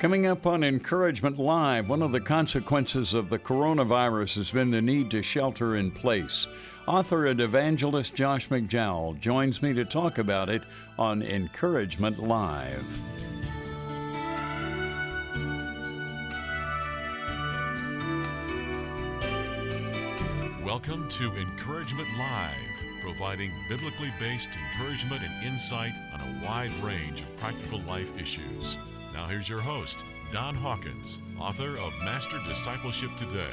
Coming up on Encouragement Live, one of the consequences of the coronavirus has been the need to shelter in place. Author and evangelist Josh McDowell joins me to talk about it on Encouragement Live. Welcome to Encouragement Live, providing biblically based encouragement and insight on a wide range of practical life issues. Now, here's your host, Don Hawkins, author of Master Discipleship Today.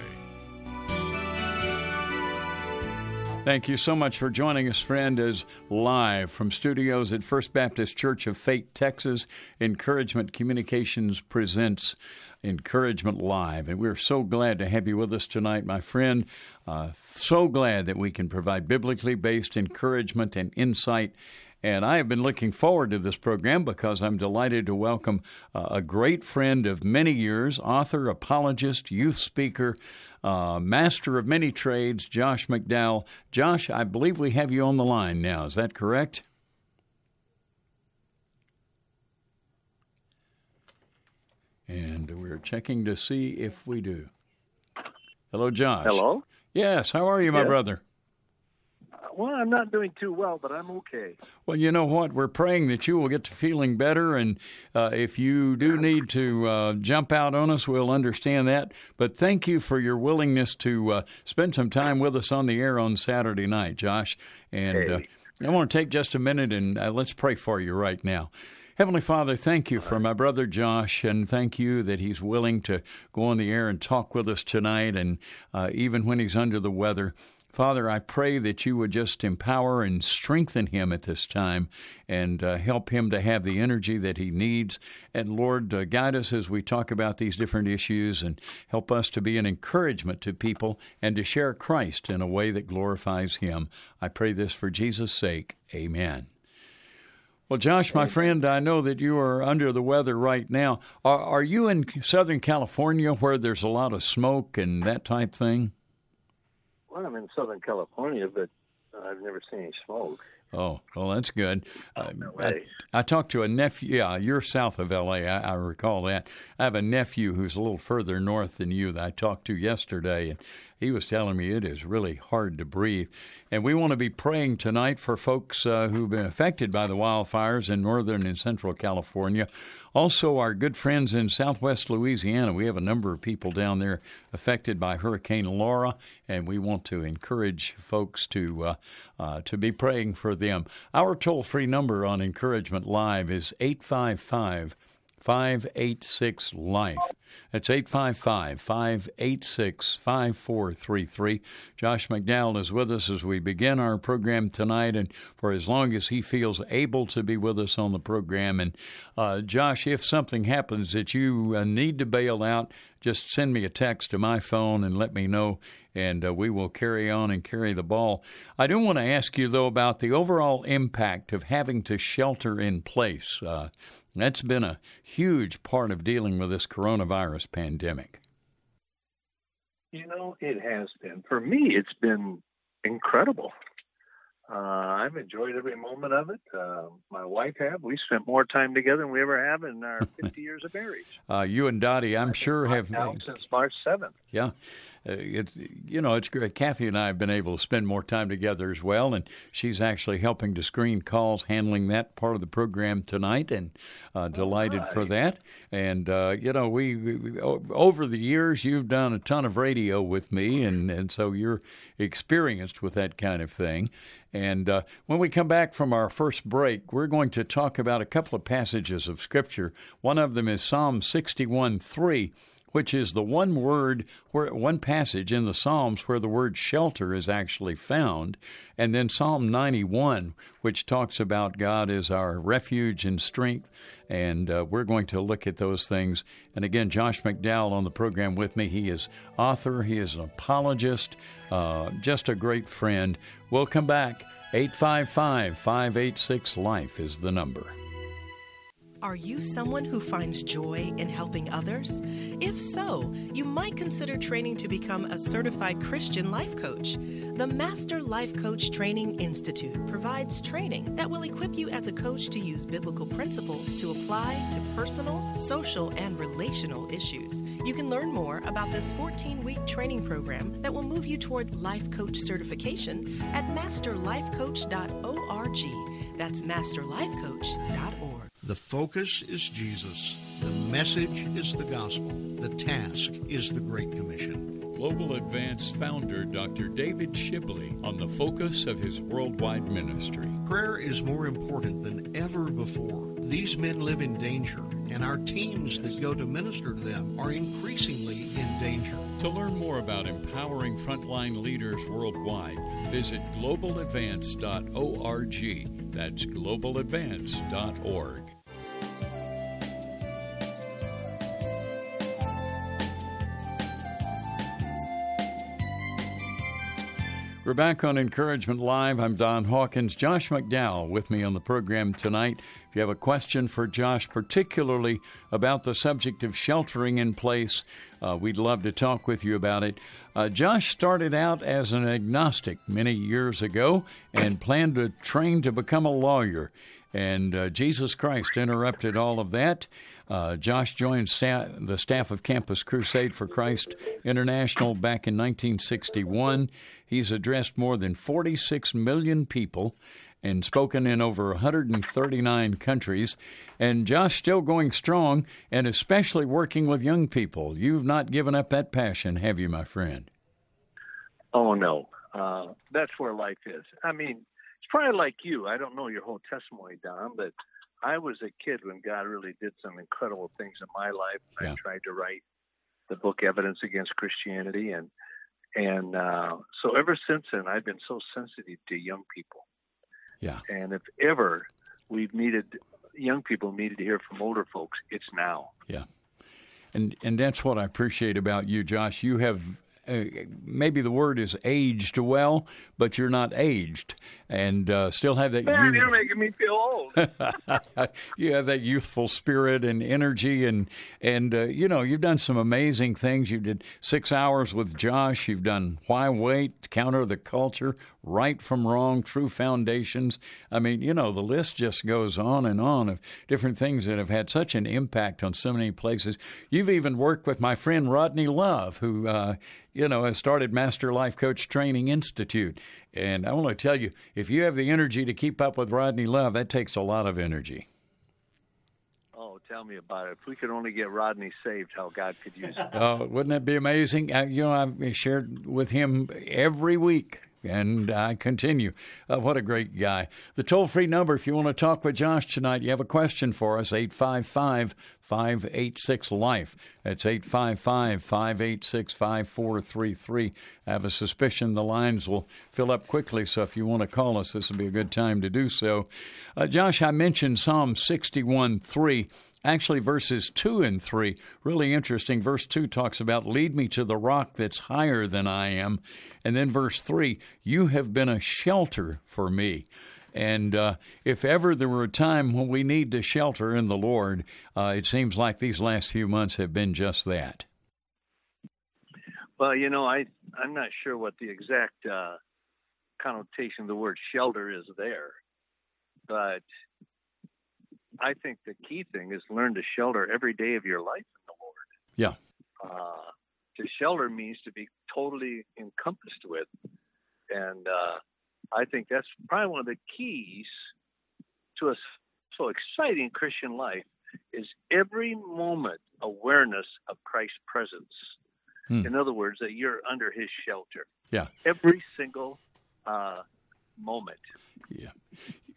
Thank you so much for joining us, friend, as live from studios at First Baptist Church of Fate, Texas. Encouragement Communications presents Encouragement Live. And we're so glad to have you with us tonight, my friend. Uh, so glad that we can provide biblically based encouragement and insight and I have been looking forward to this program because I'm delighted to welcome uh, a great friend of many years, author, apologist, youth speaker, uh, master of many trades, Josh McDowell. Josh, I believe we have you on the line now. Is that correct? And we're checking to see if we do. Hello, Josh. Hello? Yes, how are you, my yes. brother? Well, I'm not doing too well, but I'm okay. Well, you know what? We're praying that you will get to feeling better. And uh, if you do need to uh, jump out on us, we'll understand that. But thank you for your willingness to uh, spend some time with us on the air on Saturday night, Josh. And uh, Hey. I want to take just a minute and uh, let's pray for you right now. Heavenly Father, thank you for my brother Josh, and thank you that he's willing to go on the air and talk with us tonight, and uh, even when he's under the weather. Father, I pray that you would just empower and strengthen him at this time and uh, help him to have the energy that he needs. And Lord, uh, guide us as we talk about these different issues and help us to be an encouragement to people and to share Christ in a way that glorifies him. I pray this for Jesus' sake. Amen. Well, Josh, my friend, I know that you are under the weather right now. Are, are you in Southern California where there's a lot of smoke and that type thing? Well, I'm in Southern California, but I've never seen any smoke. Oh, well, that's good. Uh. I, I talked to a nephew. Yeah, you're south of L.A. I, I recall that. I have a nephew who's a little further north than you that I talked to yesterday, and he was telling me it is really hard to breathe. And we want to be praying tonight for folks uh, who've been affected by the wildfires in northern and central California. Also, our good friends in southwest Louisiana. We have a number of people down there affected by Hurricane Laura, and we want to encourage folks to uh, uh, to be praying for them. Our toll free number on Encouragement Live is 855 586 Life. That's 855 586 5433. Josh McDowell is with us as we begin our program tonight and for as long as he feels able to be with us on the program. And uh, Josh, if something happens that you uh, need to bail out, just send me a text to my phone and let me know, and uh, we will carry on and carry the ball. I do want to ask you, though, about the overall impact of having to shelter in place. Uh, that's been a huge part of dealing with this coronavirus pandemic. You know, it has been. For me, it's been incredible. Uh, I've enjoyed every moment of it. Uh, my wife have. We spent more time together than we ever have in our 50 years of marriage. Uh, you and Dottie, I'm sure, have. Now since March 7th. Yeah. Uh, it's you know it's great. Kathy and I have been able to spend more time together as well, and she's actually helping to screen calls, handling that part of the program tonight, and uh, delighted for that. And uh, you know, we, we over the years you've done a ton of radio with me, and and so you're experienced with that kind of thing. And uh, when we come back from our first break, we're going to talk about a couple of passages of Scripture. One of them is Psalm 61 3 which is the one word where one passage in the Psalms where the word shelter is actually found, and then Psalm 91, which talks about God as our refuge and strength. And uh, we're going to look at those things. And again, Josh McDowell on the program with me. He is author, he is an apologist, uh, just a great friend. We'll come back. 855 586 Life is the number. Are you someone who finds joy in helping others? If so, you might consider training to become a certified Christian life coach. The Master Life Coach Training Institute provides training that will equip you as a coach to use biblical principles to apply to personal, social, and relational issues. You can learn more about this 14 week training program that will move you toward life coach certification at masterlifecoach.org. That's masterlifecoach.org. The focus is Jesus. The message is the gospel. The task is the Great Commission. Global Advance founder Dr. David Shipley on the focus of his worldwide ministry. Prayer is more important than ever before. These men live in danger, and our teams that go to minister to them are increasingly in danger. To learn more about empowering frontline leaders worldwide, visit globaladvance.org. That's globaladvance.org. We're back on Encouragement Live. I'm Don Hawkins. Josh McDowell with me on the program tonight. If you have a question for Josh, particularly about the subject of sheltering in place, uh, we'd love to talk with you about it. Uh, Josh started out as an agnostic many years ago and planned to train to become a lawyer. And uh, Jesus Christ interrupted all of that. Uh, Josh joined sta- the staff of Campus Crusade for Christ International back in 1961. He's addressed more than 46 million people and spoken in over 139 countries. And Josh still going strong and especially working with young people. You've not given up that passion, have you, my friend? Oh, no. Uh, that's where life is. I mean, it's probably like you. I don't know your whole testimony, Don, but I was a kid when God really did some incredible things in my life. Yeah. I tried to write the book Evidence Against Christianity and and uh, so ever since then, I've been so sensitive to young people. Yeah. And if ever we've needed young people needed to hear from older folks, it's now. Yeah. And and that's what I appreciate about you, Josh. You have uh, maybe the word is aged well, but you're not aged, and uh, still have that. Man, youth- you're making me feel old. you have that youthful spirit and energy, and and uh, you know you've done some amazing things. You did six hours with Josh. You've done why wait, counter the culture, right from wrong, true foundations. I mean, you know, the list just goes on and on of different things that have had such an impact on so many places. You've even worked with my friend Rodney Love, who uh, you know, has started Master Life Coach Training Institute. And I want to tell you, if you have the energy to keep up with Rodney Love, that takes a lot of energy. Oh, tell me about it. If we could only get Rodney saved, how God could use him. Oh, wouldn't that be amazing? I, you know, I've shared with him every week and I continue. Uh, what a great guy. The toll free number, if you want to talk with Josh tonight, you have a question for us, 855 586 Life. That's 855 586 5433. I have a suspicion the lines will fill up quickly, so if you want to call us, this would be a good time to do so. Uh, Josh, I mentioned Psalm 61 3 actually verses 2 and 3 really interesting. Verse 2 talks about lead me to the rock that's higher than i am. And then verse 3 you have been a shelter for me. And uh, if ever there were a time when we need to shelter in the lord uh, it seems like these last few months have been just that. Well you know i i'm not sure what the exact uh, connotation of the word shelter is there but I think the key thing is learn to shelter every day of your life in the Lord. Yeah. Uh, to shelter means to be totally encompassed with, and uh, I think that's probably one of the keys to a so exciting Christian life is every moment awareness of Christ's presence. Hmm. In other words, that you're under His shelter. Yeah. Every single uh, moment. Yeah.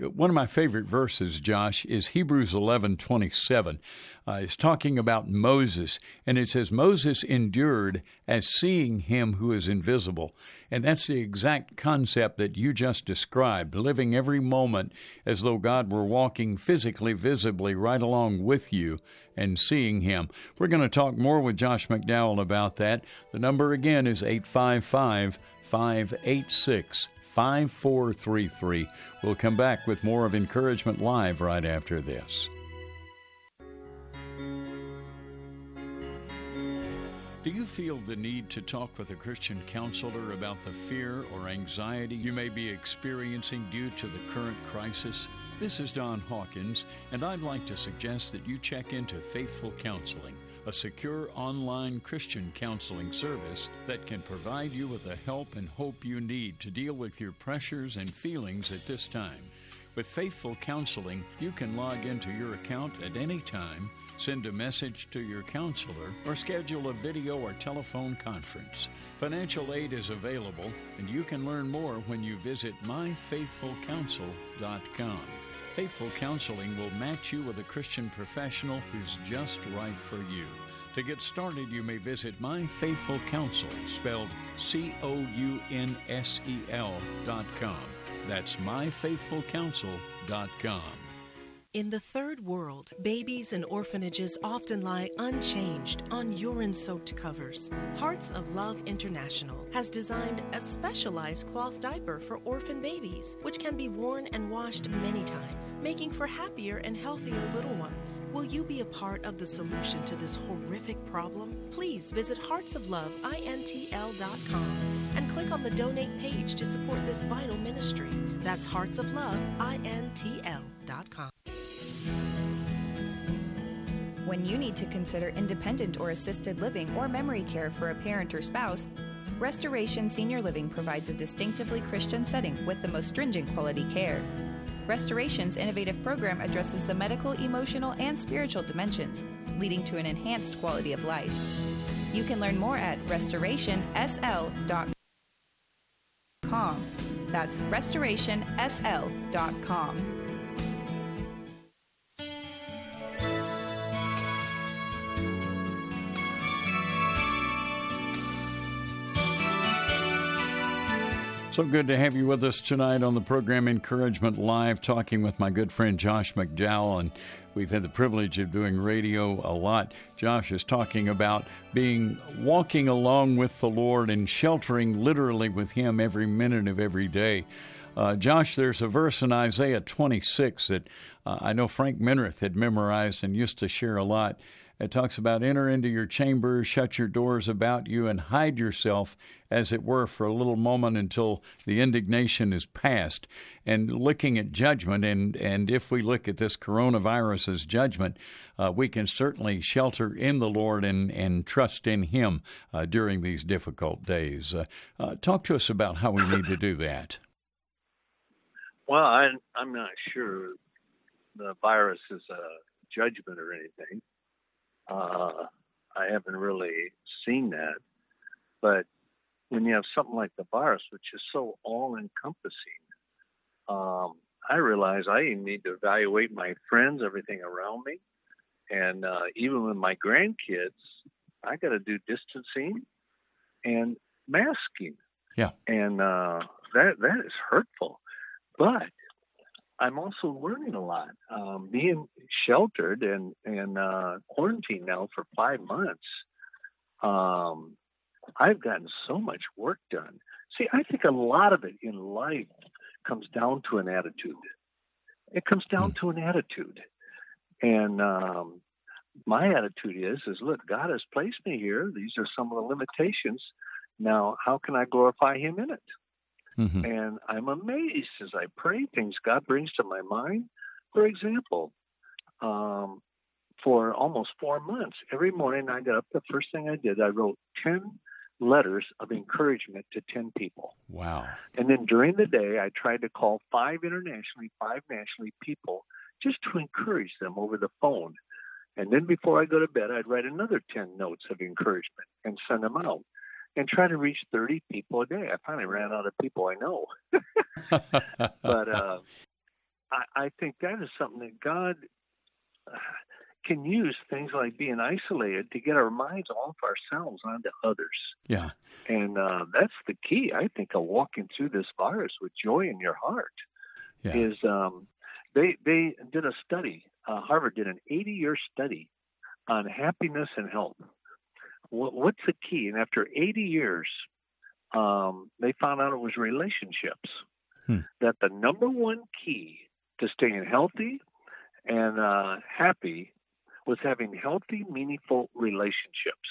One of my favorite verses, Josh, is Hebrews 11:27. Uh, it's talking about Moses, and it says Moses endured as seeing him who is invisible. And that's the exact concept that you just described, living every moment as though God were walking physically, visibly right along with you and seeing him. We're going to talk more with Josh McDowell about that. The number again is 855 586 5433. We'll come back with more of Encouragement Live right after this. Do you feel the need to talk with a Christian counselor about the fear or anxiety you may be experiencing due to the current crisis? This is Don Hawkins, and I'd like to suggest that you check into Faithful Counseling a secure online Christian counseling service that can provide you with the help and hope you need to deal with your pressures and feelings at this time. With Faithful Counseling, you can log into your account at any time, send a message to your counselor, or schedule a video or telephone conference. Financial aid is available, and you can learn more when you visit myfaithfulcounsel.com. Faithful Counseling will match you with a Christian professional who's just right for you. To get started, you may visit My Faithful Counsel, spelled C O U N S E L dot com. That's myfaithfulcounsel.com. In the third world, babies in orphanages often lie unchanged on urine soaked covers. Hearts of Love International has designed a specialized cloth diaper for orphan babies, which can be worn and washed many times, making for happier and healthier little ones. Will you be a part of the solution to this horrific problem? Please visit heartsofloveintl.com and click on the donate page to support this vital ministry. That's heartsofloveintl.com. When you need to consider independent or assisted living or memory care for a parent or spouse, Restoration Senior Living provides a distinctively Christian setting with the most stringent quality care. Restoration's innovative program addresses the medical, emotional, and spiritual dimensions, leading to an enhanced quality of life. You can learn more at restorationsl.com. That's restorationsl.com. So good to have you with us tonight on the program Encouragement Live, talking with my good friend Josh McDowell. And we've had the privilege of doing radio a lot. Josh is talking about being walking along with the Lord and sheltering literally with Him every minute of every day. Uh, Josh, there's a verse in Isaiah 26 that uh, I know Frank Minirth had memorized and used to share a lot. It talks about enter into your chamber, shut your doors about you, and hide yourself, as it were, for a little moment until the indignation is past. And looking at judgment, and, and if we look at this coronavirus as judgment, uh, we can certainly shelter in the Lord and, and trust in Him uh, during these difficult days. Uh, uh talk to us about how we need to do that. Well, I, I'm not sure the virus is a judgment or anything. Uh, I haven't really seen that. But when you have something like the virus, which is so all encompassing, um, I realize I need to evaluate my friends, everything around me. And uh, even with my grandkids, I got to do distancing and masking. Yeah. And uh, that that is hurtful. But I'm also learning a lot. Um, being sheltered and and uh, quarantined now for five months, um, I've gotten so much work done. See, I think a lot of it in life comes down to an attitude. It comes down to an attitude, and um, my attitude is is look, God has placed me here. These are some of the limitations. Now, how can I glorify Him in it? Mm-hmm. And I'm amazed as I pray things God brings to my mind. For example, um, for almost four months, every morning I got up, the first thing I did, I wrote 10 letters of encouragement to 10 people. Wow. And then during the day, I tried to call five internationally, five nationally people just to encourage them over the phone. And then before I go to bed, I'd write another 10 notes of encouragement and send them out and try to reach 30 people a day. I finally ran out of people I know. but uh, I, I think that is something that God uh, can use things like being isolated to get our minds off ourselves onto others. Yeah. And uh, that's the key, I think, of walking through this virus with joy in your heart. Yeah. Is um, they they did a study. Uh, Harvard did an 80 year study on happiness and health what's the key? And after 80 years, um, they found out it was relationships. Hmm. That the number one key to staying healthy and uh, happy was having healthy, meaningful relationships.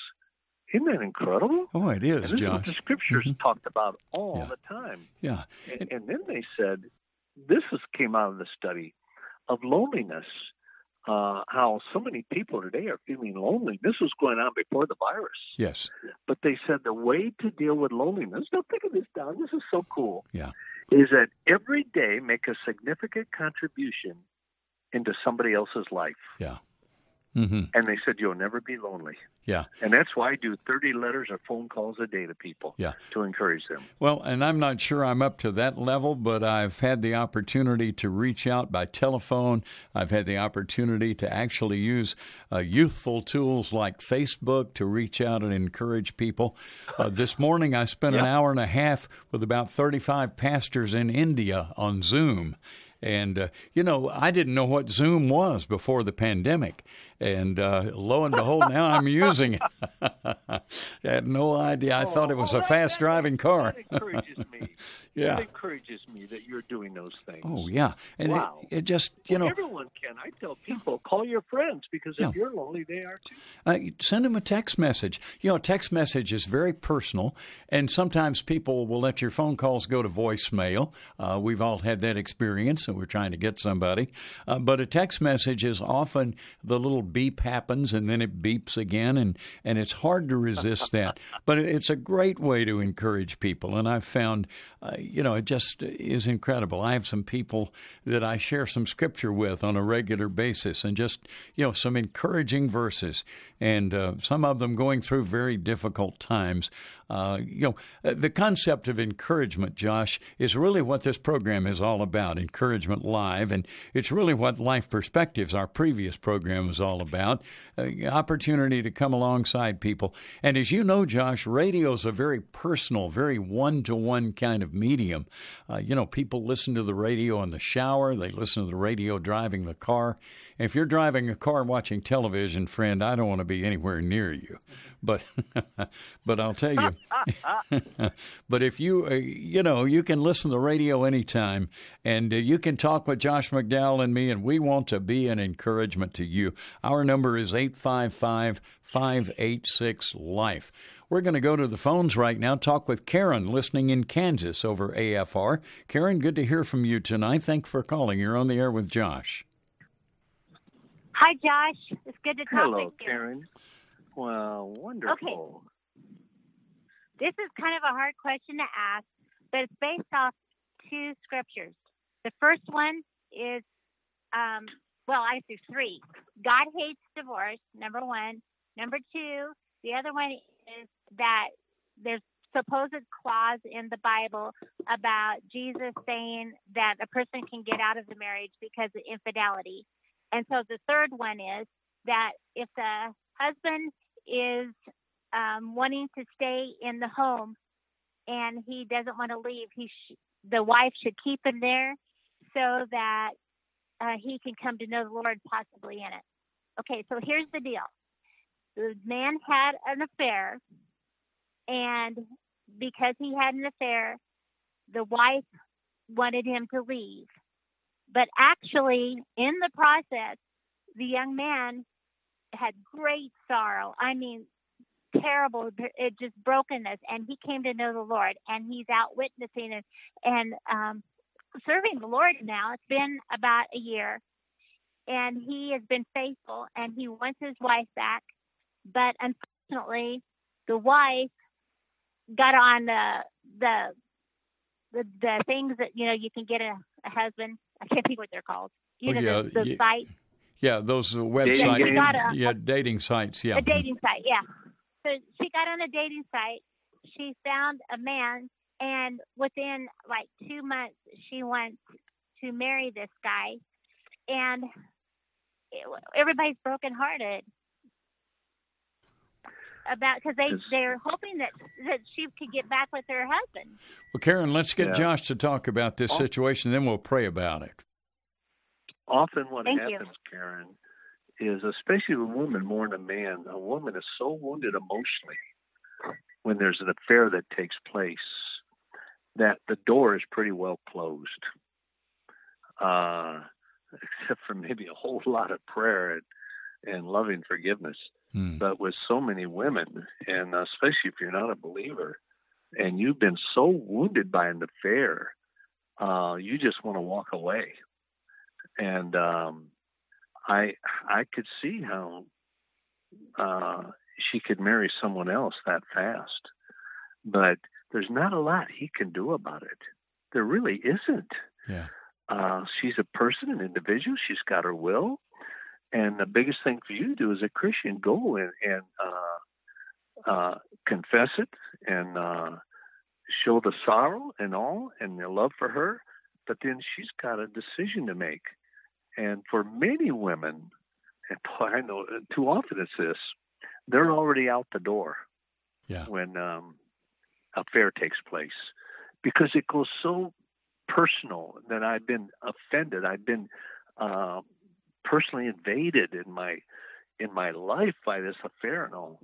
Isn't that incredible? Oh, it is, and Josh. Is what the scriptures Mhm. talked about all Yeah. the time. Yeah. And, and then they said, this is, came out of the study of loneliness. Uh, how so many people today are feeling lonely. This was going on before the virus. Yes. But they said the way to deal with loneliness, don't think of this down, this is so cool, Yeah. is that every day make a significant contribution into somebody else's life. Yeah. Hmm And they said you'll never be lonely. Yeah. And that's why I do 30 letters or phone calls a day to people Yeah. to encourage them. Well, and I'm not sure I'm up to that level, but I've had the opportunity to reach out by telephone. I've had the opportunity to actually use uh, youthful tools like Facebook to reach out and encourage people. Uh, this morning, I spent an hour and a half with about 35 pastors in India on Zoom. And, uh, you know, I didn't know what Zoom was before the pandemic. And uh, lo and behold, now I'm using it. I had no idea. I thought it was Oh, a that- fast driving car. That encourages me. Yeah. That encourages me that you're doing those things. Oh yeah, and Wow. it, it just you know Everyone can. I tell people, call your friends because Yeah. if you're lonely, they are too. uh, send them a text message. You know, a text message is very personal, and sometimes people will let your phone calls go to voicemail. Uh, we've all had that experience, and we're trying to get somebody. Uh, but a text message is often the little beep happens, and then it beeps again, and and it's hard to resist that. But it's a great way to encourage people, and I've found, uh, you know, it just is incredible. I have some people that I share some scripture with on a regular basis, and just you know some encouraging verses, and uh, some of them going through very difficult times. Uh, you know, uh, the concept of encouragement, Josh, is really what this program is all about. Encouragement Live, and it's really what Life Perspectives, our previous program, was all about. Uh, opportunity to come alongside people, and as you know, Josh, radio is a very personal, very one-to-one kind of medium. Uh, you know, people listen to the radio in the shower, they listen to the radio driving the car. If you're driving a car watching television, friend, I don't want to be anywhere near you. But but I'll tell you, but if you uh, you know you can listen to the radio anytime, and uh, you can talk with Josh McDowell and me, and we want to be an encouragement to you. Our number is eight five five five eight six life. We're going to go to the phones right now. Talk with Karen, listening in Kansas over AFR. Karen, good to hear from you tonight. Thanks for calling. You're on the air with Josh. Hi, Josh. It's good to talk Hello, with you. Karen. Well, wonderful. Okay. This is kind of a hard question to ask, but it's based off two scriptures. The first one is, um, well, I see three. God hates divorce, number one. Number two, the other one is that there's supposed clause in the Bible about Jesus saying that a person can get out of the marriage because of infidelity. And so the third one is that if the husband is um, wanting to stay in the home and he doesn't want to leave, he sh- the wife should keep him there so that uh, he can come to know the Lord possibly in it. Okay, so here's the deal: the man had an affair, and because he had an affair, the wife wanted him to leave. But actually, in the process, the young man had great sorrow. I mean, terrible, it just brokenness. And he came to know the Lord, and he's out witnessing and and um, serving the Lord now. It's been about a year, and he has been faithful, and he wants his wife back. But unfortunately, the wife got on the the the, the things that you know you can get a, a husband. I can't think what they're called. You Oh, know, yeah, the, the yeah. site, Yeah, those uh, websites. games? got a- yeah, dating sites. Yeah. a dating site. Yeah. So she got on a dating site. She found a man, and within like two months, she wants to marry this guy, and it, everybody's brokenhearted about because they they're hoping that that she could get back with her husband. Well, Karen, let's get Yeah. Josh to talk about this situation, then we'll pray about it. Often what Thank you. happens, Karen, is especially a woman more than a man, a woman is so wounded emotionally when there's an affair that takes place that the door is pretty well closed. Uh, except for maybe a whole lot of prayer and, and loving forgiveness. Mm. But with so many women, and especially if you're not a believer, and you've been so wounded by an affair, uh, you just want to walk away. And um, I I could see how uh, she could marry someone else that fast, but there's not a lot he can do about it. There really isn't. Yeah. Uh, she's a person, an individual. She's got her will, and the biggest thing for you to do as a Christian, go and, and uh, uh, confess it and uh, show the sorrow and all and the love for her. But then she's got a decision to make. And for many women, and boy, I know too often it's this, they're already out the door yeah. when um, affair takes place because it goes so personal that I've been offended. I've been uh, personally invaded in my in my life by this affair and all.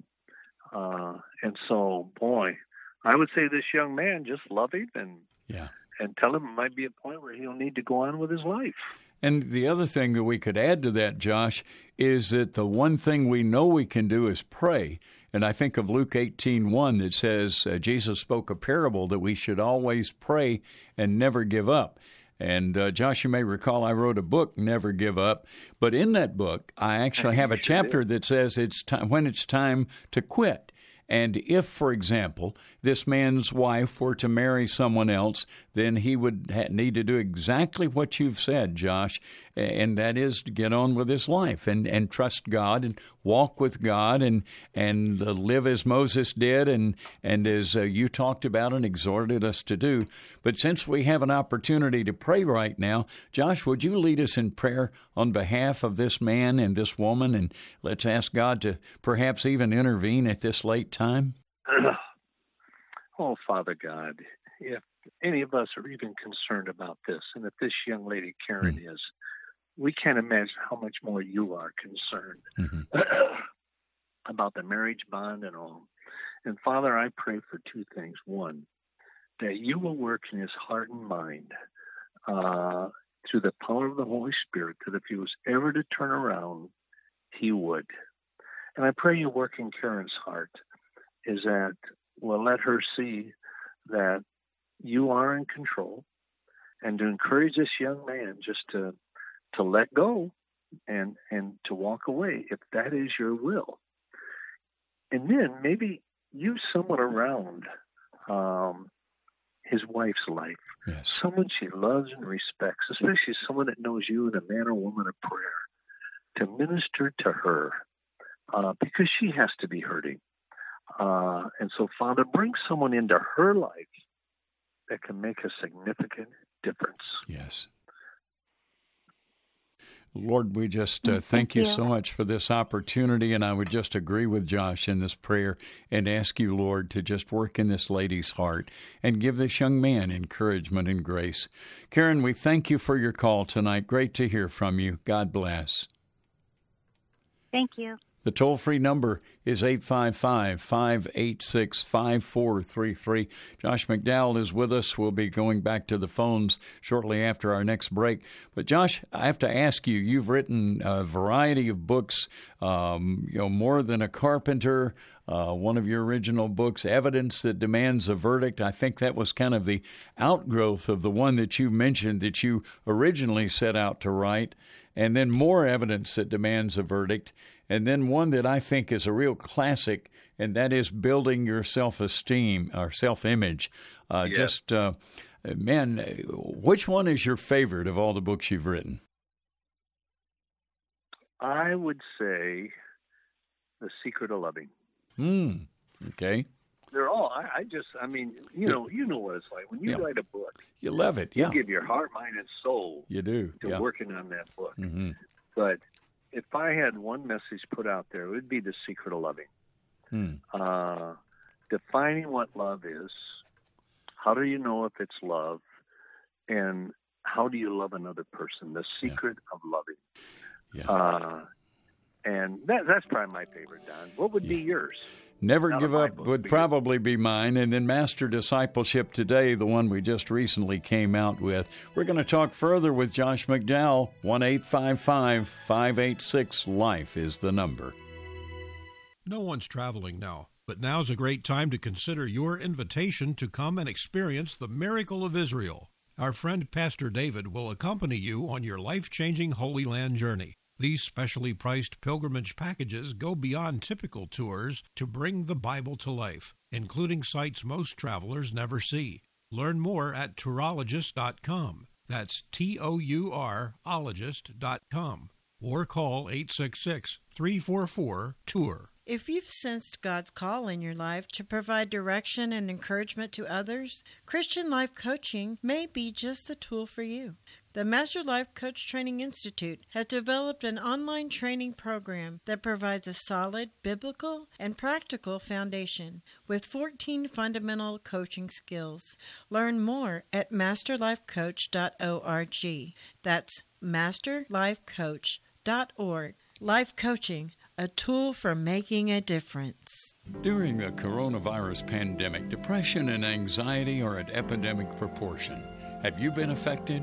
Uh, and so, boy, I would say this young man just love him and yeah, and tell him it might be a point where he'll need to go on with his life. And the other thing that we could add to that, Josh, is that the one thing we know we can do is pray. And I think of Luke 18:1 that says uh, Jesus spoke a parable that we should always pray and never give up. And uh, Josh, you may recall I wrote a book, Never Give Up. But in that book, I actually have a chapter that says it's time when it's time to quit. And if, for example, this man's wife were to marry someone else, then he would ha- need to do exactly what you've said, Josh, and that is to get on with his life and, and trust God and walk with God and and uh, live as Moses did and and as uh, you talked about and exhorted us to do. But since we have an opportunity to pray right now, Josh, would you lead us in prayer on behalf of this man and this woman, and let's ask God to perhaps even intervene at this late time. Oh, Father God, if any of us are even concerned about this, and if this young lady, Karen, mm. is, we can't imagine how much more you are concerned mm-hmm. about the marriage bond and all. And Father, I pray for two things. One, that you will work in his heart and mind uh, through the power of the Holy Spirit, that if he was ever to turn around, he would. And I pray you work in Karen's heart is that will let her see that you are in control and to encourage this young man just to to let go and and to walk away if that is your will and then maybe use someone around um, his wife's life yes. someone she loves and respects especially someone that knows you and a man or woman of prayer to minister to her uh, because she has to be hurting uh, and so, Father, bring someone into her life that can make a significant difference. Yes. Lord, we just uh, thank, thank you, you so much for this opportunity. And I would just agree with Josh in this prayer and ask you, Lord, to just work in this lady's heart and give this young man encouragement and grace. Karen, we thank you for your call tonight. Great to hear from you. God bless. Thank you. The toll free number is 855 586 5433. Josh McDowell is with us. We'll be going back to the phones shortly after our next break. But, Josh, I have to ask you you've written a variety of books, um, you know, More Than a Carpenter. Uh, one of your original books, Evidence That Demands a Verdict. I think that was kind of the outgrowth of the one that you mentioned that you originally set out to write. And then More Evidence That Demands a Verdict and then one that I think is a real classic, and that is building your self esteem or self image. Uh, yes. Just, uh, man, which one is your favorite of all the books you've written? I would say The Secret of Loving. Hmm. Okay. They're all. I, I just. I mean, you know, you know what it's like when you yeah. write a book. You love it. Yeah. You give your heart, mind, and soul. You do. To yeah. working on that book. Mm-hmm. But if I had one message put out there, it would be the secret of loving. Hmm. Uh, defining what love is. How do you know if it's love? And how do you love another person? The secret yeah. of loving. Yeah. Uh, and that, that's probably my favorite, Don. What would yeah. be yours? Never Give Up would probably be mine. And then Master Discipleship Today, the one we just recently came out with. We're going to talk further with Josh McDowell. 1 855 586 Life is the number. No one's traveling now, but now's a great time to consider your invitation to come and experience the miracle of Israel. Our friend Pastor David will accompany you on your life changing Holy Land journey. These specially priced pilgrimage packages go beyond typical tours to bring the Bible to life, including sites most travelers never see. Learn more at tourologist.com. That's T O U R ologist.com or call 866 344 TOUR. If you've sensed God's call in your life to provide direction and encouragement to others, Christian Life Coaching may be just the tool for you. The Master Life Coach Training Institute has developed an online training program that provides a solid biblical and practical foundation with 14 fundamental coaching skills. Learn more at masterlifecoach.org. That's masterlifecoach.org. Life coaching a tool for making a difference. During the coronavirus pandemic, depression and anxiety are at epidemic proportion. Have you been affected?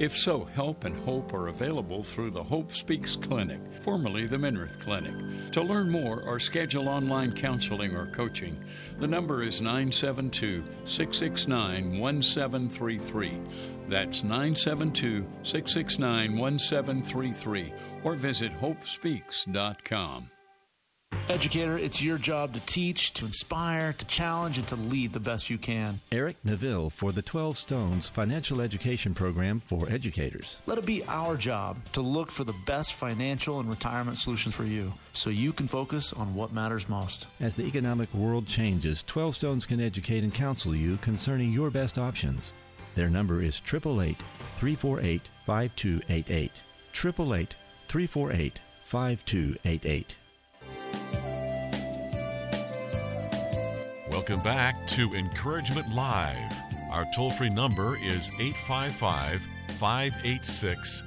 If so, help and hope are available through the Hope Speaks Clinic, formerly the Minirth Clinic. To learn more or schedule online counseling or coaching, the number is 972 669 1733. That's 972 669 1733 or visit hopespeaks.com. Educator, it's your job to teach, to inspire, to challenge, and to lead the best you can. Eric Neville for the 12 Stones Financial Education Program for Educators. Let it be our job to look for the best financial and retirement solutions for you so you can focus on what matters most. As the economic world changes, 12 Stones can educate and counsel you concerning your best options. Their number is 888 348 5288. 888 348 5288. Welcome back to Encouragement Live. Our toll free number is 855 586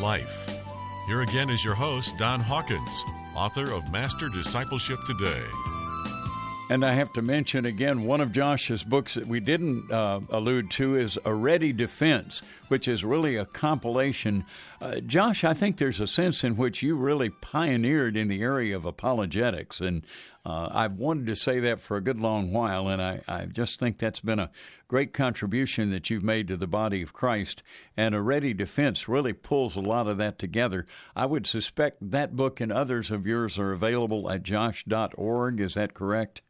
Life. Here again is your host, Don Hawkins, author of Master Discipleship Today. And I have to mention again, one of Josh's books that we didn't uh, allude to is A Ready Defense, which is really a compilation. Uh, Josh, I think there's a sense in which you really pioneered in the area of apologetics. And uh, I've wanted to say that for a good long while, and I, I just think that's been a great contribution that you've made to the body of Christ. And A Ready Defense really pulls a lot of that together. I would suspect that book and others of yours are available at josh.org. Is that correct?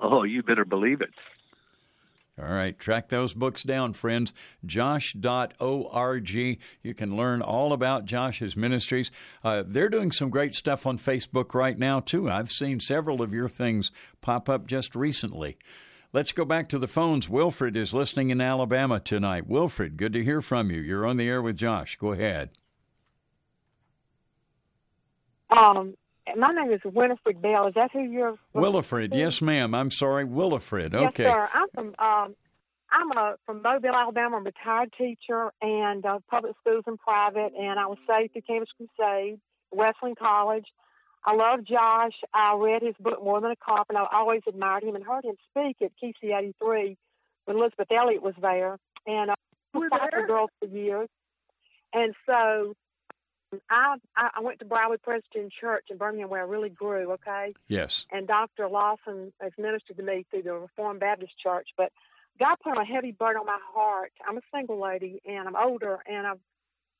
Oh, you better believe it. All right, track those books down, friends. Josh.org. You can learn all about Josh's ministries. Uh, they're doing some great stuff on Facebook right now, too. I've seen several of your things pop up just recently. Let's go back to the phones. Wilfred is listening in Alabama tonight. Wilfred, good to hear from you. You're on the air with Josh. Go ahead. Um, my name is Winifred Bell. Is that who you're? Willifred, yes, ma'am. I'm sorry, Willifred. Okay. Yes, sir. I'm from um, I'm a, from Mobile, Alabama. I'm a retired teacher and uh, public schools and private, and I was saved through Campus Crusade, Wesleyan College. I love Josh. I read his book More Than a Carp, and I always admired him and heard him speak at KC 83 when Elisabeth Elliot was there. And uh, I was for girls for years. And so I I went to Briarwood Presbyterian Church in Birmingham where I really grew. Okay. Yes. And Dr. Lawson has ministered to me through the Reformed Baptist Church, but God put a heavy burden on my heart. I'm a single lady and I'm older and I've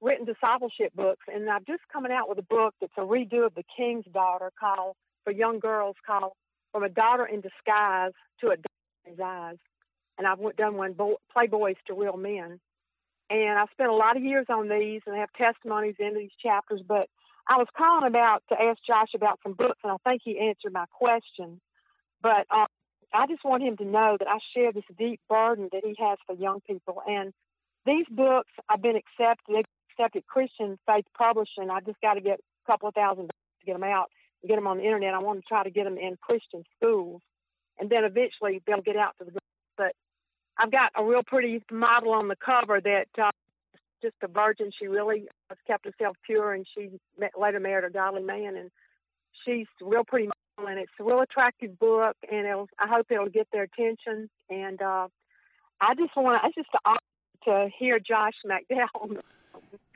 written discipleship books and I've just coming out with a book that's a redo of The King's Daughter called for young girls called From a Daughter in Disguise to a Daughter in His Eyes. And I've done one Playboys to Real Men. And I spent a lot of years on these and have testimonies in these chapters, but I was calling about to ask Josh about some books and I think he answered my question. But um, I just want him to know that I share this deep burden that he has for young people. And these books have been accepted, accepted Christian Faith Publishing. I just got to get a couple of thousand dollars to get them out and get them on the internet. I want to try to get them in Christian schools. And then eventually they'll get out to the I've got a real pretty model on the cover that uh, just a virgin. She really has kept herself pure, and she met, later married a godly man, and she's real pretty model, and it's a real attractive book, and it'll, I hope it'll get their attention. And uh, I just want, I just to hear Josh McDowell.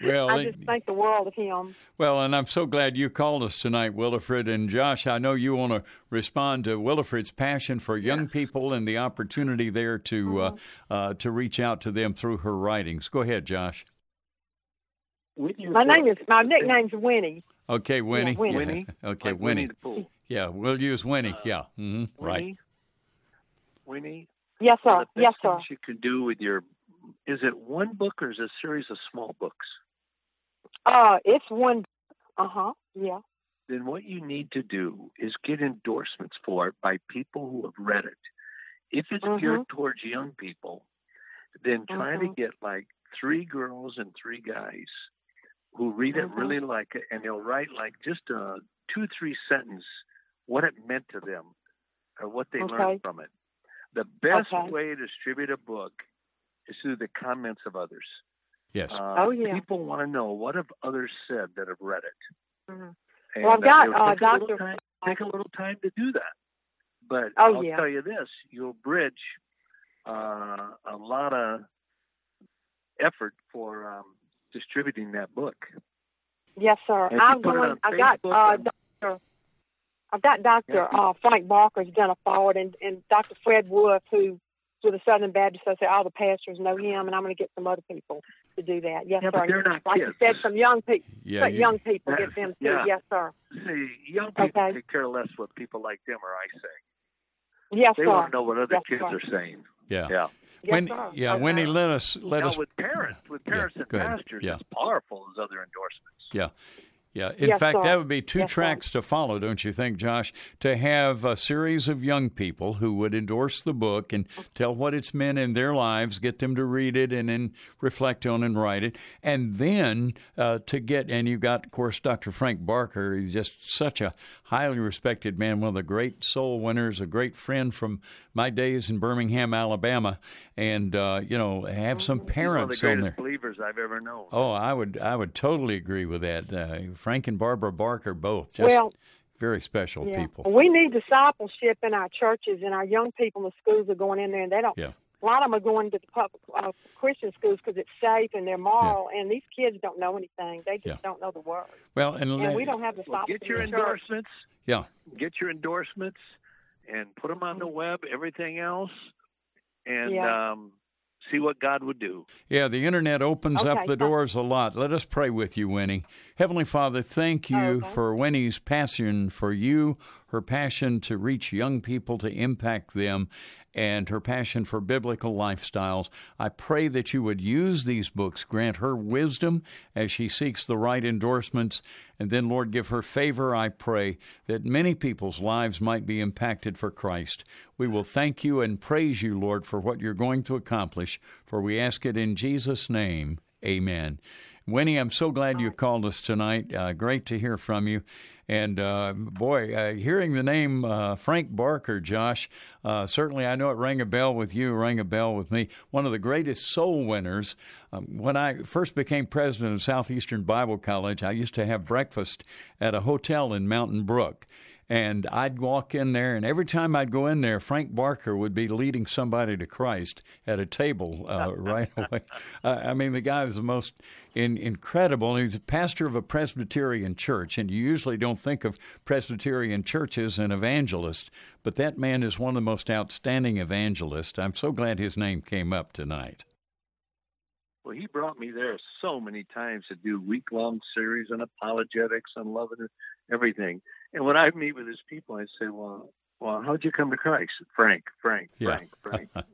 Well, I just think the world of him. Well, and I'm so glad you called us tonight, Willifred. And Josh, I know you want to respond to Willifred's passion for young people and the opportunity there to uh, uh, to reach out to them through her writings. Go ahead, Josh. My name is my nickname's Winnie. Okay, Winnie. Winnie. Yeah. Winnie? Okay, Like Winnie. Winnie. Yeah, we'll use Winnie. yeah. hmm Right. Winnie, Winnie, Yes, one sir. of the Yes, sir. you can do with your is it one book or is it a series of small books? Uh, it's one. Uh huh. Yeah. Then what you need to do is get endorsements for it by people who have read it. If it's Mhm. geared towards young people, then try to Mhm. get like three girls and three guys who read it Mhm. really like it, and they'll write like just a two three sentence what it meant to them or what they Okay. learned from it. The best Okay. way to distribute a book is through the comments of others. Yes. Uh, Oh, yeah. People want to know what have others said that have read it. Mhm. And, Well, I've got, uh, take a Dr. time- take a little time to do that. But Oh, I'll yeah. tell you this: you'll bridge uh, a lot of effort for um, distributing that book. Yes, sir. And if you I'm going. on I got uh, and- Doctor. I've got Doctor Yeah. uh, Frank Barker's done a forward, and, and Doctor Fred Wolf, who with the Southern Baptist Association, all the pastors know him, and I'm going to get some other people to do that. Yes, Yeah, sir. but they're not like kids. you said, some young people. Yeah, you- young people get them too. yeah. Yes, sir. See, young people Okay. could care less what people like them or I say. Yes, They sir. want to know what other Yes, kids sir. are saying. Yeah. Yeah. Yes, Winnie, sir. yeah, Okay. Winnie, let us let now us. with parents, with Yeah, parents and pastors, Yeah. it's powerful as other endorsements. Yeah. Yeah. In Yes, fact, sir. that would be two Yes, sir. tracks to follow, don't you think, Josh? To have a series of young people who would endorse the book and tell what it's meant in their lives, get them to read it and then reflect on and write it. And then uh, to get, and you've got, of course, Dr. Frank Barker. He's just such a highly respected man, one of the great soul winners, a great friend from my days in Birmingham, Alabama. And, uh, you know, have some He's one of the parents on there. believers I've ever known. Oh, I would I would totally agree with that. Uh, Frank and Barbara Barker both just Well, very special Yeah. people. We need discipleship in our churches, and our young people in the schools are going in there, and they don't. Yeah. A lot of them are going to the public, uh, Christian schools because it's safe and they're moral, and these kids don't know anything. They just Yeah. don't know the word, Well, and, and let- we don't have Well, discipleship. get your in church. endorsements. yeah, Get your endorsements and put them on the web. Everything else, and Yeah. um, see what God would do. yeah. The internet opens up the fine. doors a lot. Let us pray with you, Winnie. Heavenly Father, thank you Okay. for Winnie's passion for you, her passion to reach young people to impact them. And her passion for biblical lifestyles. I pray that you would use these books, grant her wisdom as she seeks the right endorsements, and then, Lord, give her favor, I pray, that many people's lives might be impacted for Christ. We will thank you and praise you, Lord, for what you're going to accomplish, for we ask it in Jesus' name. Amen. Winnie, I'm so glad you called us tonight. Uh, great to hear from you. And uh, boy, uh, hearing the name uh, Frank Barker, Josh, uh, certainly I know it rang a bell with you, rang a bell with me. One of the greatest soul winners. Um, when I first became president of Southeastern Bible College, I used to have breakfast at a hotel in Mountain Brook. And I'd walk in there, and every time I'd go in there, Frank Barker would be leading somebody to Christ at a table uh, right away. Uh, I mean, the guy was the most in, incredible. He's a pastor of a Presbyterian church, and you usually don't think of Presbyterian churches and evangelists, but that man is one of the most outstanding evangelists. I'm so glad his name came up tonight. Well, he brought me there so many times to do week long series on apologetics and love and everything. And when I meet with his people, I say, "Well, well, how'd you come to Christ?" Frank, Frank, Yeah. Frank, Frank.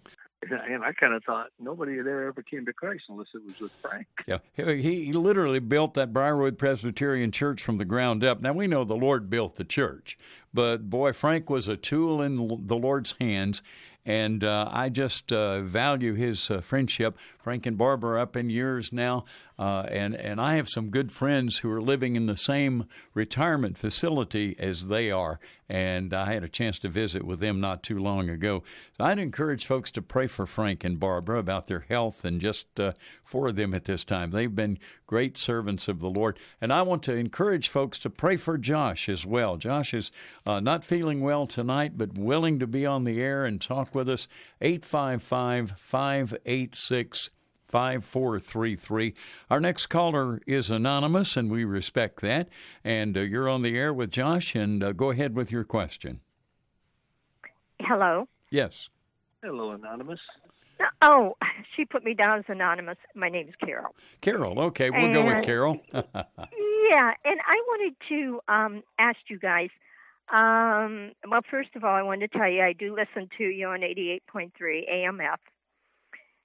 and I kind of thought nobody there ever came to Christ unless it was with Frank. Yeah, he, he literally built that Briarwood Presbyterian Church from the ground up. Now we know the Lord built the church, but boy, Frank was a tool in the Lord's hands, and uh, I just uh, value his uh, friendship. Frank and Barbara up in years now, uh, and and I have some good friends who are living in the same retirement facility as they are, and I had a chance to visit with them not too long ago. So I'd encourage folks to pray for Frank and Barbara about their health and just uh, for them at this time. They've been great servants of the Lord, and I want to encourage folks to pray for Josh as well. Josh is uh, not feeling well tonight, but willing to be on the air and talk with us. 855 586 5433. Our next caller is anonymous, and we respect that. And uh, you're on the air with Josh, and uh, go ahead with your question. Hello. Yes. Hello, Anonymous. Oh, she put me down as anonymous. My name's Carol. Carol, okay, we'll go with Carol. Yeah, and I wanted to um, ask you guys. Um, well, first of all, I wanted to tell you I do listen to you on 88.3 AMF.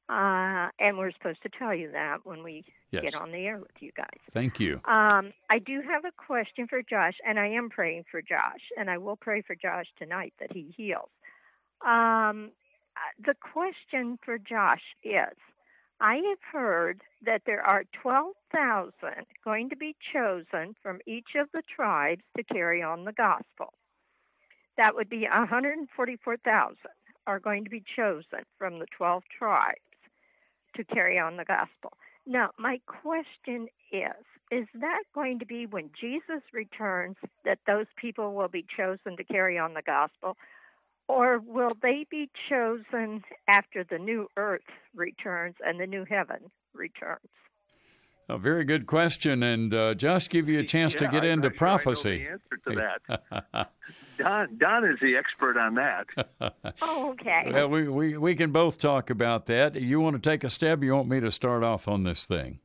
Uh, and we're supposed to tell you that when we Yes. get on the air with you guys. Thank you. Um, I do have a question for Josh, and I am praying for Josh, and I will pray for Josh tonight that he heals. Um, uh, the question for Josh is I have heard that there are 12,000 going to be chosen from each of the tribes to carry on the gospel. That would be 144,000 are going to be chosen from the 12 tribes to carry on the gospel. Now, my question is Is that going to be when Jesus returns that those people will be chosen to carry on the gospel? Or will they be chosen after the new earth returns and the new heaven returns? A very good question, and uh, Josh, give you a chance to get I'm into not sure I know prophecy. the answer to that. Don, Don is the expert on that. Oh, okay. Well, we, we, we can both talk about that. You want to take a step? You want me to start off on this thing?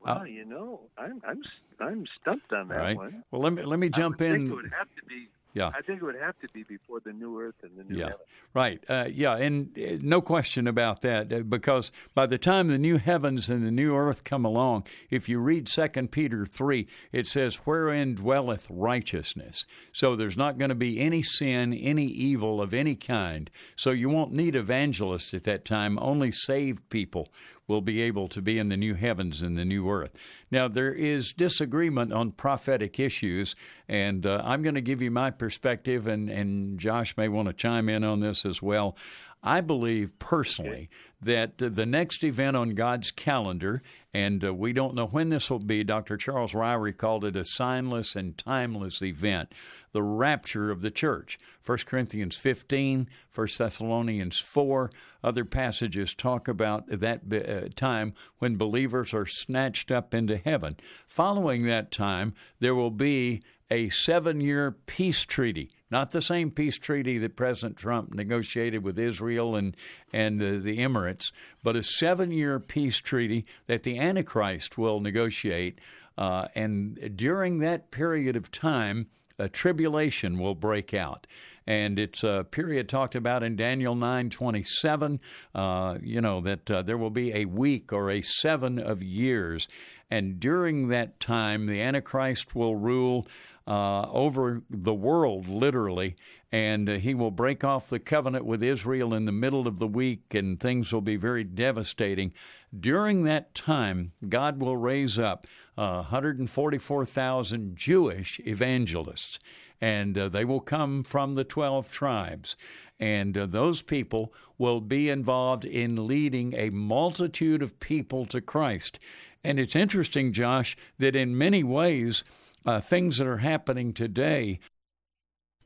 Well, you know, I'm I'm I'm stumped on that All right. one. Well, let me let me jump I would in. Think it would have to be. Yeah. I think it would have to be before the new earth and the new Yeah, heaven. right. Uh, yeah, and uh, no question about that. uh, Because by the time the new heavens and the new earth come along, if you read Second Peter three, it says, "Wherein dwelleth righteousness." So there's not going to be any sin, any evil of any kind. So you won't need evangelists at that time. Only saved people will be able to be in the new heavens and the new earth. Now, there is disagreement on prophetic issues, and uh, I'm going to give you my perspective, and, and Josh may want to chime in on this as well. I believe personally that the next event on God's calendar, and uh, we don't know when this will be, Dr. Charles Ryrie called it a signless and timeless event, the rapture of the church. 1 Corinthians 15, 1 Thessalonians 4, other passages talk about that uh, time when believers are snatched up into heaven. Following that time, there will be a seven year peace treaty, not the same peace treaty that President Trump negotiated with Israel and, and the Emirates, but a seven year peace treaty that the Antichrist will negotiate. Uh, and during that period of time, a tribulation will break out. And it's a period talked about in Daniel 9:27. Uh, you know that uh, there will be a week or a seven of years, and during that time, the Antichrist will rule uh, over the world, literally, and uh, he will break off the covenant with Israel in the middle of the week, and things will be very devastating. During that time, God will raise up uh, 144,000 Jewish evangelists, and uh, they will come from the 12 tribes. And uh, those people will be involved in leading a multitude of people to Christ. And it's interesting, Josh, that in many ways, uh, things that are happening today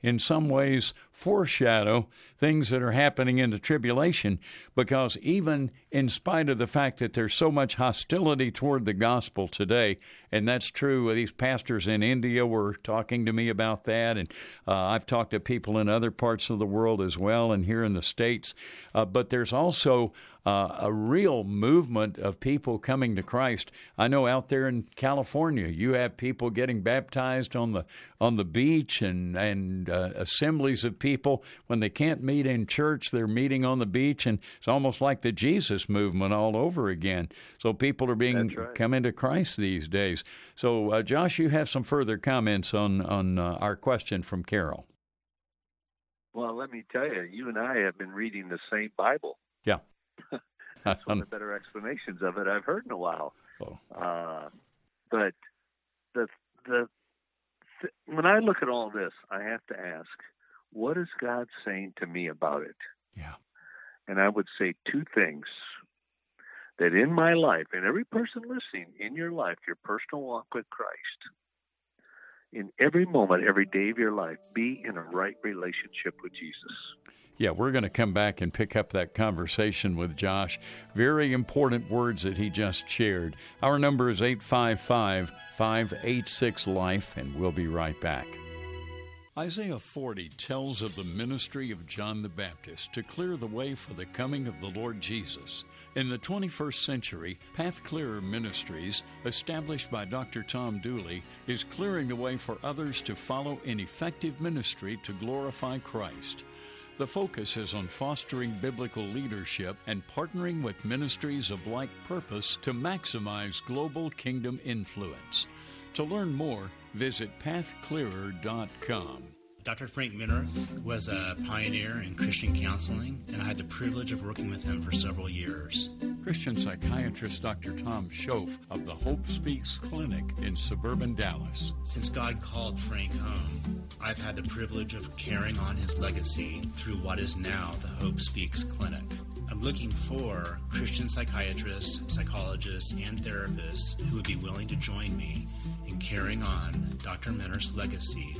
in some ways foreshadow things that are happening in the tribulation because even in spite of the fact that there's so much hostility toward the gospel today and that's true these pastors in india were talking to me about that and uh, i've talked to people in other parts of the world as well and here in the states uh, but there's also uh, a real movement of people coming to Christ. I know out there in California, you have people getting baptized on the on the beach and and uh, assemblies of people when they can't meet in church, they're meeting on the beach, and it's almost like the Jesus movement all over again. So people are being right. coming to Christ these days. So, uh, Josh, you have some further comments on on uh, our question from Carol. Well, let me tell you, you and I have been reading the same Bible. Yeah. That's one of the better explanations of it I've heard in a while. Oh. Uh, but the the when I look at all this, I have to ask, what is God saying to me about it? Yeah. And I would say two things. That in my life, and every person listening, in your life, your personal walk with Christ, in every moment, every day of your life, be in a right relationship with Jesus. yeah, we're going to come back and pick up that conversation with Josh. Very important words that he just shared. Our number is 855 586 Life, and we'll be right back. Isaiah 40 tells of the ministry of John the Baptist to clear the way for the coming of the Lord Jesus. In the 21st century, Path Clearer Ministries, established by Dr. Tom Dooley, is clearing the way for others to follow in effective ministry to glorify Christ. The focus is on fostering biblical leadership and partnering with ministries of like purpose to maximize global kingdom influence. To learn more, visit pathclearer.com. Dr. Frank Minirth was a pioneer in Christian counseling, and I had the privilege of working with him for several years. Christian psychiatrist Dr. Tom Schoaf of the Hope Speaks Clinic in suburban Dallas. Since God called Frank home, I've had the privilege of carrying on his legacy through what is now the Hope Speaks Clinic. I'm looking for Christian psychiatrists, psychologists, and therapists who would be willing to join me in carrying on Dr. Minirth's legacy,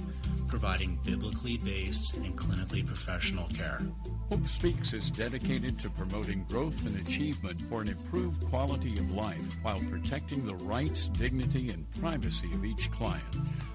providing biblically based and clinically professional care. Hope Speaks is dedicated to promoting growth and achievement for an improved quality of life while protecting the rights, dignity, and privacy of each client.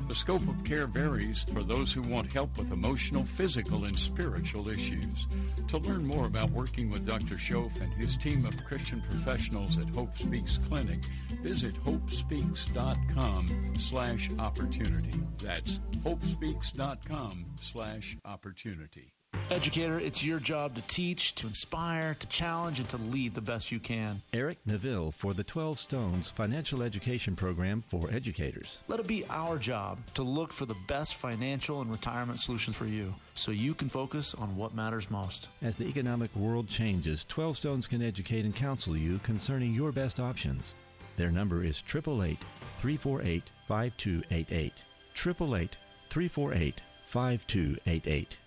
The scope of care varies for those who want help with emotional, physical, and spiritual issues. To learn more about working with Dr. Schoaf and his team of Christian professionals at Hope Speaks Clinic, visit hopespeaks.com slash opportunity. That's hopespeaks.com slash opportunity. Educator, it's your job to teach, to inspire, to challenge, and to lead the best you can. Eric Neville for the 12 Stones Financial Education Program for Educators. Let it be our job to look for the best financial and retirement solutions for you so you can focus on what matters most. As the economic world changes, 12 Stones can educate and counsel you concerning your best options. Their number is 888 348 5288. 888 348 5288.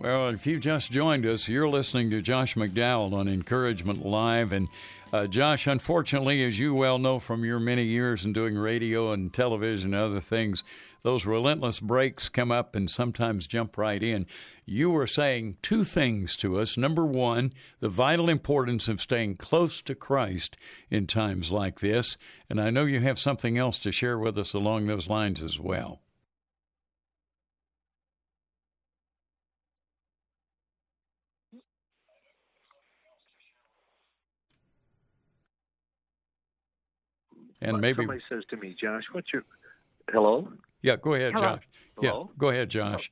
Well, if you've just joined us, you're listening to Josh McDowell on Encouragement Live. And uh, Josh, unfortunately, as you well know from your many years in doing radio and television and other things, those relentless breaks come up and sometimes jump right in. You were saying two things to us. Number one, the vital importance of staying close to Christ in times like this. And I know you have something else to share with us along those lines as well. And maybe somebody says to me, Josh, what's your hello? Yeah, go ahead, Hello? Josh. Hello? Yeah, go ahead, Josh.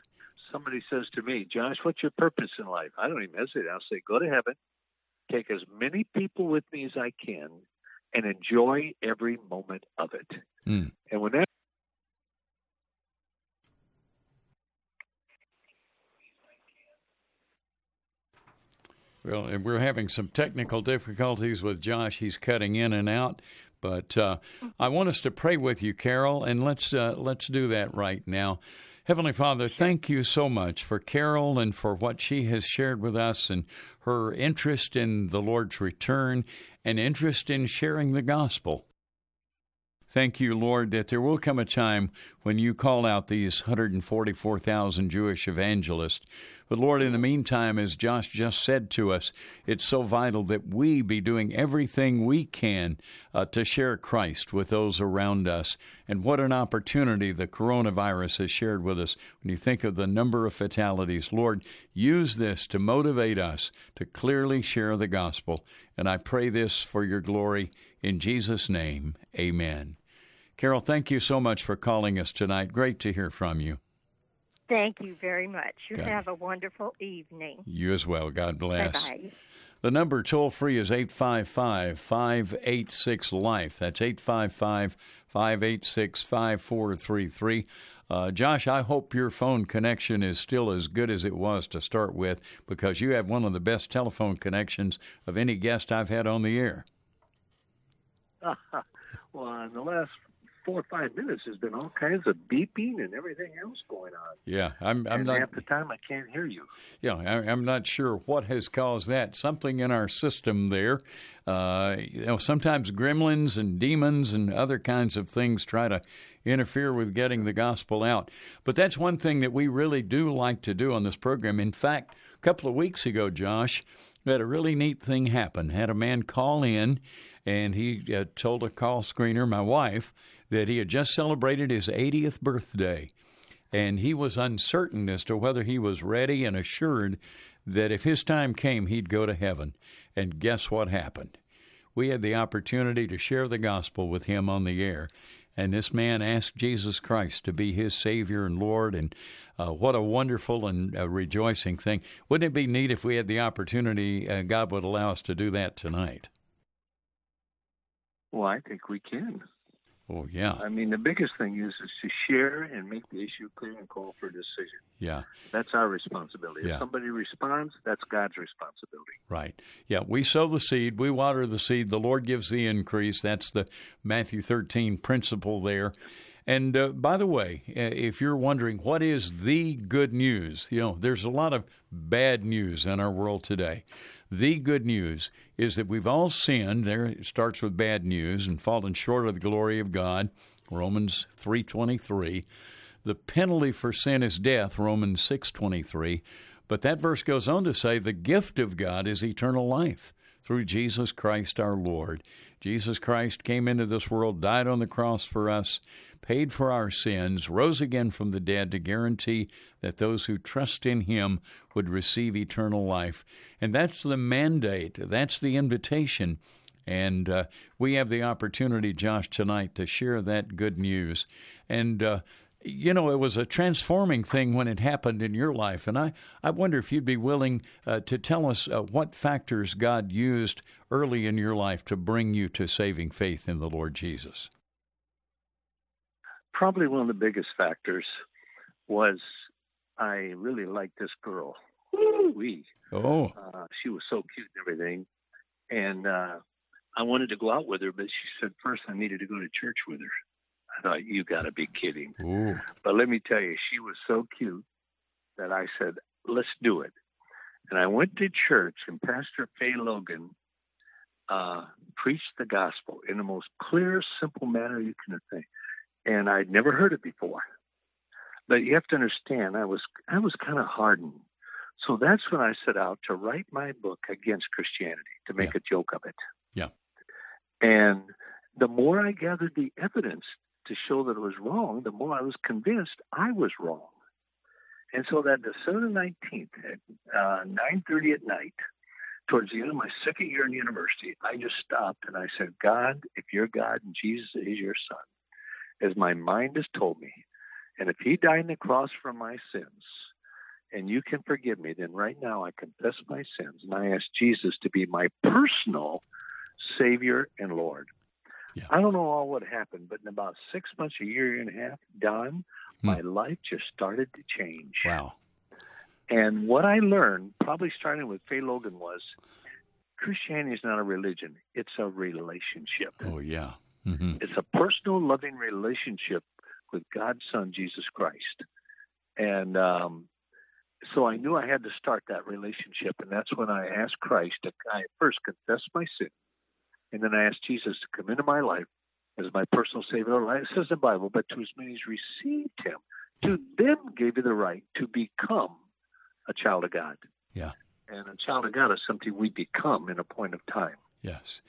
Somebody says to me, Josh, what's your purpose in life? I don't even hesitate. I'll say, go to heaven, take as many people with me as I can, and enjoy every moment of it. Mm. And when that Well, and we're having some technical difficulties with Josh. He's cutting in and out, but uh, I want us to pray with you, Carol, and let's uh, let's do that right now. Heavenly Father, thank you so much for Carol and for what she has shared with us and her interest in the Lord's return and interest in sharing the gospel. Thank you, Lord, that there will come a time when you call out these 144,000 Jewish evangelists. But Lord, in the meantime, as Josh just said to us, it's so vital that we be doing everything we can uh, to share Christ with those around us. And what an opportunity the coronavirus has shared with us. When you think of the number of fatalities, Lord, use this to motivate us to clearly share the gospel. And I pray this for your glory. In Jesus' name, amen. Carol, thank you so much for calling us tonight. Great to hear from you. Thank you very much. You God. have a wonderful evening. You as well. God bless. Bye bye. The number toll free is 855 586 Life. That's 855 586 5433. Uh, Josh, I hope your phone connection is still as good as it was to start with because you have one of the best telephone connections of any guest I've had on the air. well, in the last four or five minutes, there's been all kinds of beeping and everything else going on. Yeah, I'm. I'm and not. half the time I can't hear you. Yeah, I, I'm not sure what has caused that. Something in our system there. Uh, you know, sometimes gremlins and demons and other kinds of things try to interfere with getting the gospel out. But that's one thing that we really do like to do on this program. In fact, a couple of weeks ago, Josh, we had a really neat thing happen. Had a man call in, and he uh, told a call screener, my wife, that he had just celebrated his 80th birthday. And he was uncertain as to whether he was ready and assured that if his time came, he'd go to heaven. And guess what happened? We had the opportunity to share the gospel with him on the air. And this man asked Jesus Christ to be his Savior and Lord. And uh, what a wonderful and uh, rejoicing thing. Wouldn't it be neat if we had the opportunity, uh, God would allow us to do that tonight? Well, I think we can. Oh, yeah. I mean, the biggest thing is is to share and make the issue clear and call for a decision. Yeah. That's our responsibility. Yeah. If somebody responds, that's God's responsibility. Right. Yeah, we sow the seed, we water the seed, the Lord gives the increase. That's the Matthew 13 principle there. And uh, by the way, uh, if you're wondering what is the good news, you know, there's a lot of bad news in our world today. The good news is that we've all sinned. There it starts with bad news and fallen short of the glory of God. Romans 3:23. The penalty for sin is death, Romans 6:23. But that verse goes on to say the gift of God is eternal life through Jesus Christ our Lord. Jesus Christ came into this world, died on the cross for us, paid for our sins, rose again from the dead to guarantee that those who trust in him would receive eternal life. And that's the mandate, that's the invitation. And uh, we have the opportunity, Josh, tonight to share that good news. And uh, you know, it was a transforming thing when it happened in your life. And I, I wonder if you'd be willing uh, to tell us uh, what factors God used early in your life to bring you to saving faith in the Lord Jesus. Probably one of the biggest factors was I really liked this girl. We. Oh. Uh, she was so cute and everything. And uh, I wanted to go out with her, but she said first I needed to go to church with her. I thought, you got to be kidding. Ooh. But let me tell you, she was so cute that I said, let's do it. And I went to church, and Pastor Fay Logan uh, preached the gospel in the most clear, simple manner you can think. And I'd never heard it before. But you have to understand, I was I was kind of hardened. So that's when I set out to write my book against Christianity, to make Yeah. a joke of it. Yeah. And the more I gathered the evidence to show that it was wrong, the more I was convinced I was wrong. And so that December 19th at uh, 9.30 at night, towards the end of my second year in university, I just stopped and I said, God, if you're God and Jesus is your son, as my mind has told me, and if he died on the cross for my sins, and you can forgive me, then right now I confess my sins and I ask Jesus to be my personal Savior and Lord. I don't know all what happened, but in about six months, a year and a half, Don, hmm. my life just started to change. Wow. And what I learned, probably starting with Faye Logan, was Christianity is not a religion; it's a relationship. Oh, yeah. Hmm It's a personal, loving relationship with God's Son, Jesus Christ. And um, so I knew I had to start that relationship. And that's when I asked Christ to I first confess my sin. And then I asked Jesus to come into my life as my personal Savior. It says in the Bible, but to as many as received Him, to them gave you the right to become a child of God. Yeah. And a child of God is something we become in a point of time. Yes.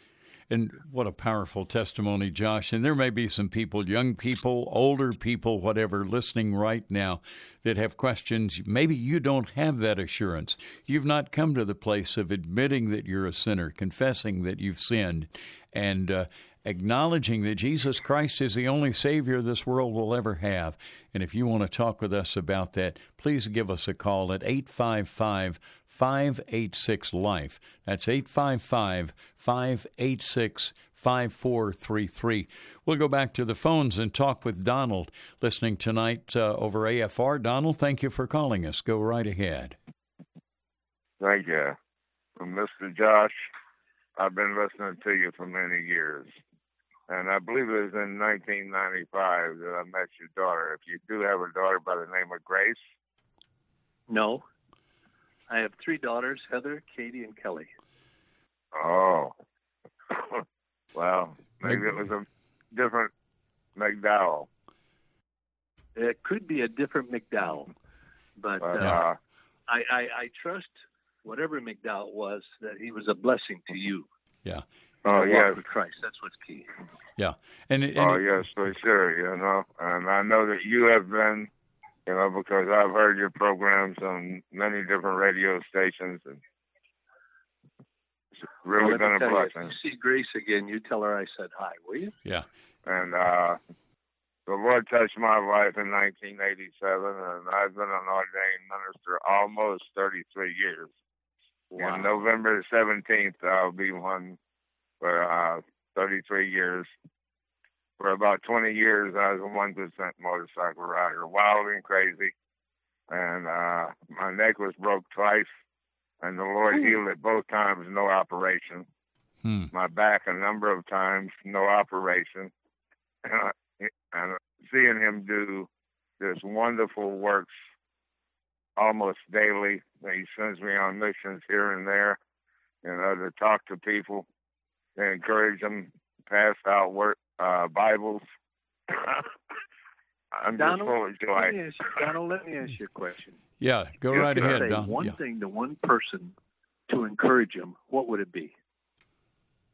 And what a powerful testimony, Josh. And there may be some people, young people, older people, whatever, listening right now that have questions. Maybe you don't have that assurance. You've not come to the place of admitting that you're a sinner, confessing that you've sinned, and uh, acknowledging that Jesus Christ is the only Savior this world will ever have. And if you want to talk with us about that, please give us a call at 855 586 Life. That's 855 586 5433. We'll go back to the phones and talk with Donald, listening tonight uh, over AFR. Donald, thank you for calling us. Go right ahead. Thank you. Well, Mr. Josh, I've been listening to you for many years. and I believe it was in 1995 that I met your daughter. If you do have a daughter by the name of Grace, No. I have three daughters Heather, Katie, and Kelly. oh, well, maybe it was a different McDowell. It could be a different McDowell, but But, uh, uh, I, I, I trust whatever McDowell was that he was a blessing to you. Yeah. Oh, To walk yes. with Christ. That's what's key. Yeah. And, and oh yes, for sure. You know, and I know that you have been, you know, because I've heard your programs on many different radio stations, and it's really Well, been a tell you, if you see Grace again, you tell her I said hi, will you? Yeah. And uh, the Lord touched my life in 1987, and I've been an ordained minister almost 33 years. Wow. And November 17th, I'll be one for uh, 33 years. For about 20 years, I was a 1% motorcycle rider, wild and crazy. And uh, my neck was broke twice, and the Lord healed it both times, no operation. Hmm. My back a number of times, no operation. And, I, and seeing him do this wonderful works almost daily. He sends me on missions here and there, you know, to talk to people, to encourage them, pass out work, uh, Bibles. I'm just Donald, full of let joy. me ask you, Donald, let me ask you a question. Yeah. Go If right ahead, say Don. One Yeah. thing to one person to encourage him, what would it be?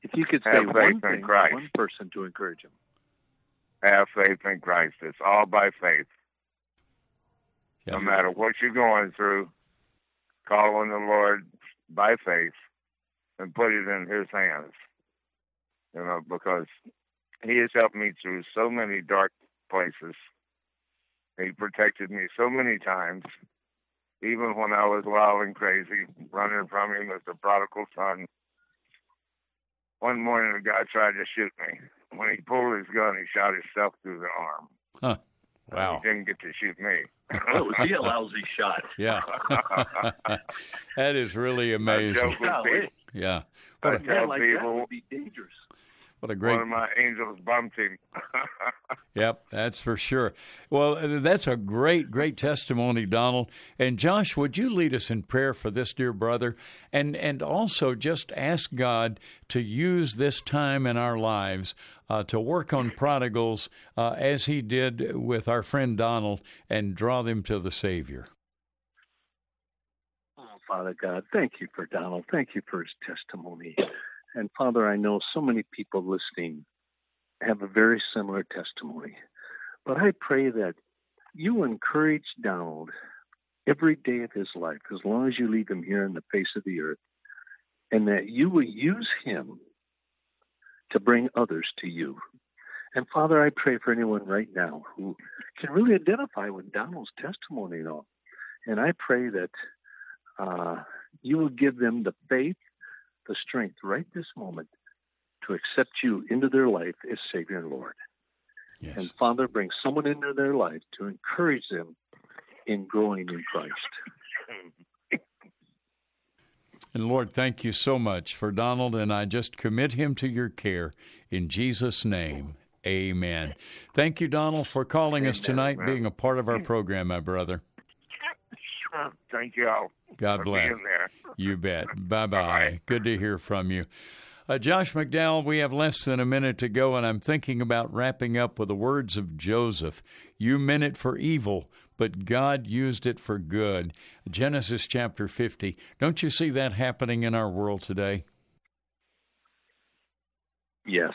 If you could say one in thing to one person to encourage him. Have faith in Christ. It's all by faith. Yeah. No matter what you're going through, call on the Lord by faith and put it in His hands. You know, because He has helped me through so many dark places. He protected me so many times, even when I was wild and crazy, running from Him as the prodigal son. One morning, a guy tried to shoot me. When he pulled his gun, he shot himself through the arm. Huh. Wow. He didn't get to shoot me. Oh, was he a lousy shot? Yeah. that is really amazing. joke with people. Yeah. I What a, tell like that people would be dangerous. What a great one of my angels bumped him. Yep, that's for sure. Well, uh, that's a great, great testimony, Donald. And Josh, would you lead us in prayer for this dear brother, and and also just ask God to use this time in our lives uh, to work on prodigals uh, as He did with our friend Donald, and draw them to the Savior. Oh, Father God, thank you for Donald. Thank you for his testimony. And Father, I know so many people listening have a very similar testimony. But I pray that you encourage Donald every day of his life, as long as you leave him here on the face of the earth, and that you will use him to bring others to you. And Father, I pray for anyone right now who can really identify with Donald's testimony and. And I pray that uh, you will give them the faith, the strength right this moment to accept you into their life as Savior and Lord. Yes. And Father, bring someone into their life to encourage them in growing in Christ. And Lord, thank you so much for Donald, and I just commit him to your care in Jesus' name. Amen. Thank you, Donald, for calling us tonight, Amen. being a part of our hmm. program, my brother. Thank you all. God bless. You bet. Bye bye. Good to hear from you. Uh, Josh McDowell, we have less than a minute to go, and I'm thinking about wrapping up with the words of Joseph. You meant it for evil, but God used it for good. Genesis chapter 50. Don't you see that happening in our world today? Yes.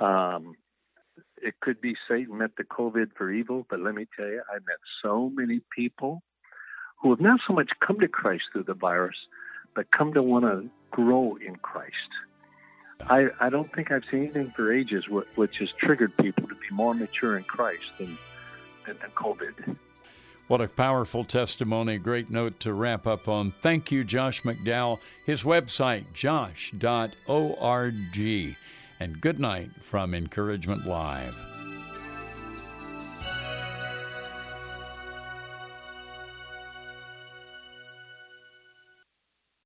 Um, it could be Satan meant the COVID for evil, but let me tell you, I met so many people who have not so much come to Christ through the virus, but come to want to grow in Christ. I, I don't think I've seen anything for ages which has triggered people to be more mature in Christ than, than, COVID. What a powerful testimony. Great note to wrap up on. Thank you, Josh McDowell. His website, josh.org. And good night from Encouragement Live.